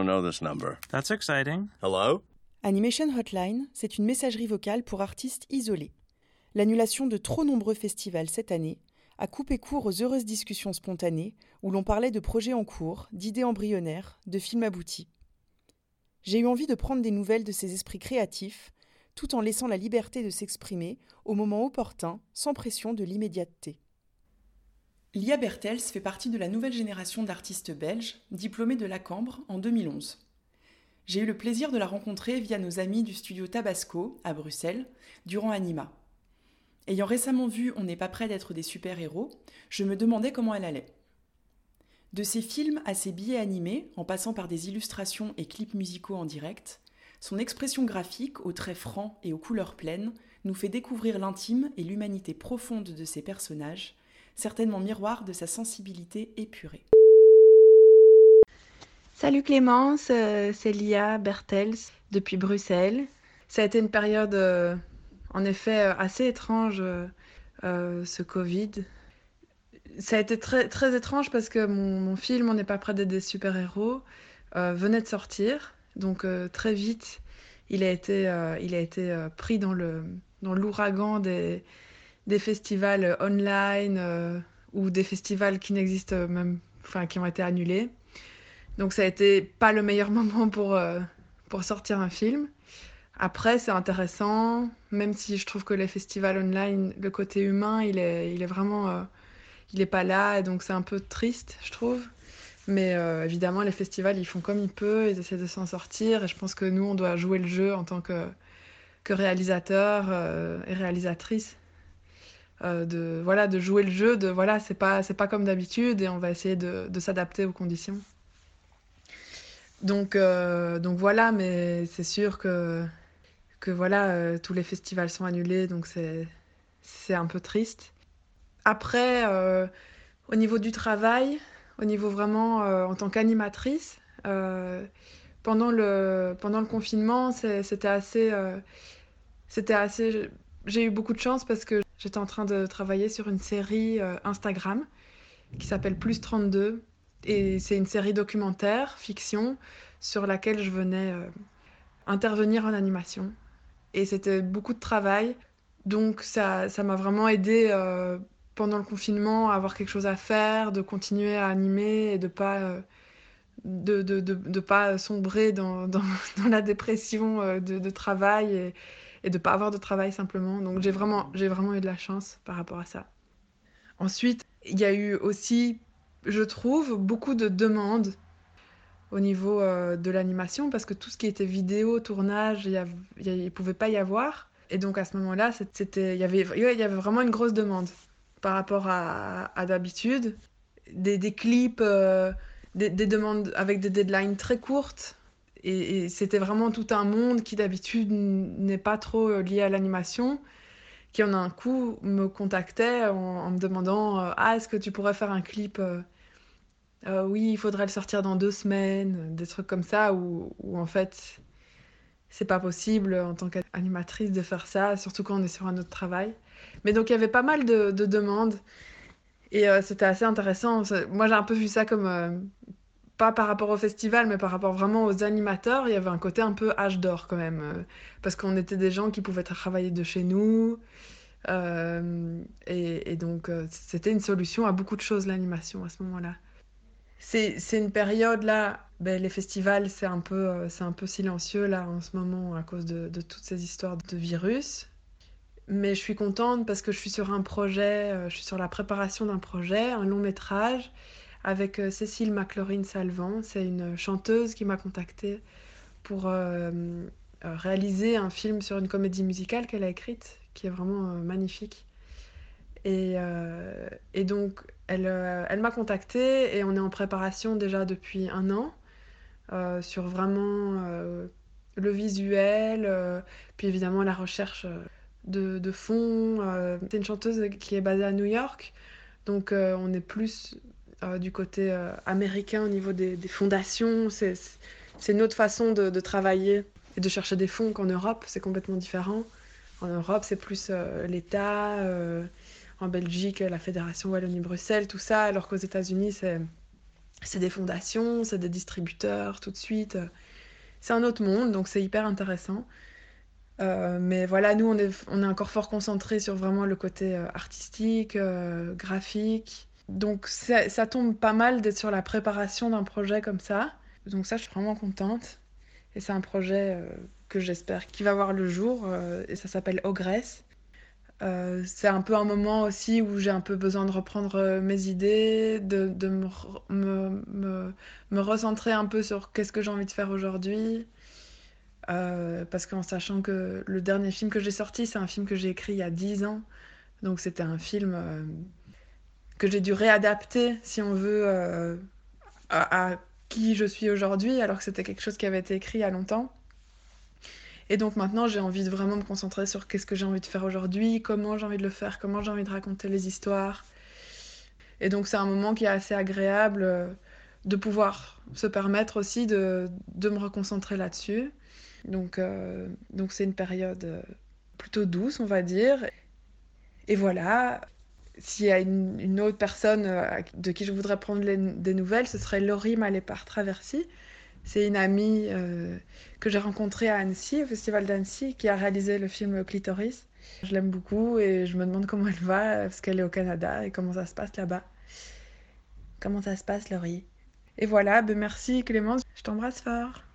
don't know this number. That's exciting. Hello? Animation Hotline, c'est une messagerie vocale pour artistes isolés. L'annulation de trop nombreux festivals cette année a coupé court aux heureuses discussions spontanées où l'on parlait de projets en cours, d'idées embryonnaires, de films aboutis. J'ai eu envie de prendre des nouvelles de ces esprits créatifs, tout en laissant la liberté de s'exprimer au moment opportun, sans pression de l'immédiateté. Lia Bertels fait partie de la nouvelle génération d'artistes belges, diplômés de la Cambre en 2011. J'ai eu le plaisir de la rencontrer via nos amis du studio Tabasco, à Bruxelles, durant Anima. Ayant récemment vu On n'est pas prêt d'être des super-héros, je me demandais comment elle allait. De ses films à ses billets animés, en passant par des illustrations et clips musicaux en direct, son expression graphique, aux traits francs et aux couleurs pleines, nous fait découvrir l'intime et l'humanité profonde de ses personnages, certainement miroir de sa sensibilité épurée. Salut Clémence, euh, c'est Lia Bertels depuis Bruxelles. Ça a été une période euh, en effet euh, assez étrange, ce Covid. Ça a été très, très étrange parce que mon, film On n'est pas près des super-héros venait de sortir. Donc très vite, il a été, il a été pris dans le dans l'ouragan des, des festivals online ou des festivals qui n'existent même, enfin qui ont été annulés. Donc ça a été pas le meilleur moment pour, euh, pour sortir un film. Après, c'est intéressant, même si je trouve que les festivals online, le côté humain, il est, il est vraiment... Euh, il est pas là, et donc c'est un peu triste, je trouve. Mais euh, évidemment, les festivals, ils font comme ils peuvent, ils essaient de s'en sortir, et je pense que nous, on doit jouer le jeu en tant que, que réalisateur et réalisatrice. De voilà de jouer le jeu de voilà c'est pas c'est pas comme d'habitude et on va essayer de, de s'adapter aux conditions donc, euh, donc voilà, mais c'est sûr que, que voilà, euh, tous les festivals sont annulés, donc c'est, c'est un peu triste. Après, euh, au niveau du travail, au niveau vraiment en tant qu'animatrice, pendant, le, pendant le confinement, c'était assez, c'était assez. J'ai eu beaucoup de chance parce que j'étais en train de travailler sur une série Instagram qui s'appelle Plus 32 et c'est une série documentaire, fiction, sur laquelle je venais euh, intervenir en animation. Et c'était beaucoup de travail. Donc ça m'a vraiment aidé euh, pendant le confinement à avoir quelque chose à faire, de continuer à animer et de pas, euh, de, de, de, pas sombrer dans, dans, la dépression de, travail et de pas avoir de travail simplement. Donc j'ai vraiment, vraiment eu de la chance par rapport à ça. Ensuite, il y a eu aussi je trouve, beaucoup de demandes au niveau euh, de l'animation parce que tout ce qui était vidéo, tournage, il ne pouvait pas y avoir. Et donc à ce moment-là, il y avait, y avait vraiment une grosse demande par rapport à, d'habitude. Des, clips, euh, des, demandes avec des deadlines très courtes. Et, c'était vraiment tout un monde qui d'habitude n'est pas trop euh, lié à l'animation qui en un coup me contactait en, me demandant euh, Ah, est-ce que tu pourrais faire un clip euh, Oui, il faudrait le sortir dans deux semaines, des trucs comme ça, où, en fait, c'est pas possible en tant qu'animatrice de faire ça, surtout quand on est sur un autre travail. Mais donc, il y avait pas mal de demandes. Et c'était assez intéressant. Moi, j'ai un peu vu ça comme pas par rapport au festival, mais par rapport vraiment aux animateurs, il y avait un côté un peu âge d'or quand même. Euh, parce qu'on était des gens qui pouvaient travailler de chez nous. Euh, et, donc, euh, c'était une solution à beaucoup de choses, l'animation, à ce moment-là. C'est une période là, ben, les festivals, c'est un, peu, un peu silencieux là en ce moment à cause de, de, toutes ces histoires de virus. Mais je suis contente parce que je suis sur un projet, je suis sur la préparation d'un projet, un long métrage avec euh, Cécile McLaurin-Salvant. C'est une chanteuse qui m'a contactée pour euh, euh, réaliser un film sur une comédie musicale qu'elle a écrite, qui est vraiment magnifique. Et, donc, elle, m'a contactée et on est en préparation déjà depuis un an sur vraiment le visuel, puis évidemment la recherche de, de fond. c'est une chanteuse qui est basée à New York, donc on est plus euh, du côté euh, américain au niveau des, fondations. C'est une autre façon de, travailler et de chercher des fonds qu'en Europe. C'est complètement différent. En Europe, c'est plus euh, l'État. en Belgique, la Fédération Wallonie-Bruxelles, tout ça. Alors qu'aux États-Unis, c'est des fondations, c'est des distributeurs tout de suite. C'est un autre monde, donc c'est hyper intéressant. Mais voilà, nous, on est, on est encore fort concentré sur vraiment le côté artistique, graphique. Donc ça tombe pas mal d'être sur la préparation d'un projet comme ça. Donc ça, je suis vraiment contente. Et c'est un projet que j'espère qui va voir le jour. et ça s'appelle Ogress. Euh, c'est un peu un moment aussi où j'ai un peu besoin de reprendre euh, mes idées, de, me, me, recentrer un peu sur qu'est-ce que j'ai envie de faire aujourd'hui. Euh, parce qu'en sachant que le dernier film que j'ai sorti, c'est un film que j'ai écrit il y a 10 ans. Donc c'était un film que j'ai dû réadapter, si on veut, à, à, qui je suis aujourd'hui, alors que c'était quelque chose qui avait été écrit il y a longtemps. Et donc maintenant, j'ai envie de vraiment me concentrer sur qu'est-ce que j'ai envie de faire aujourd'hui, comment j'ai envie de le faire, comment j'ai envie de raconter les histoires. Et donc c'est un moment qui est assez agréable euh, de pouvoir se permettre aussi de, de me reconcentrer là-dessus. Donc euh, donc c'est une période euh, plutôt douce, on va dire. Et voilà, s'il y a une, autre personne de qui je voudrais prendre des nouvelles, ce serait Laurie Malépart Traversy. C'est une amie euh, que j'ai rencontrée à Annecy, au Festival d'Annecy, qui a réalisé le film Clitoris. Je l'aime beaucoup et je me demande comment elle va, parce qu'elle est au Canada, et comment ça se passe là-bas. Comment ça se passe, Laurie? Et voilà, ben merci Clémence, je t'embrasse fort.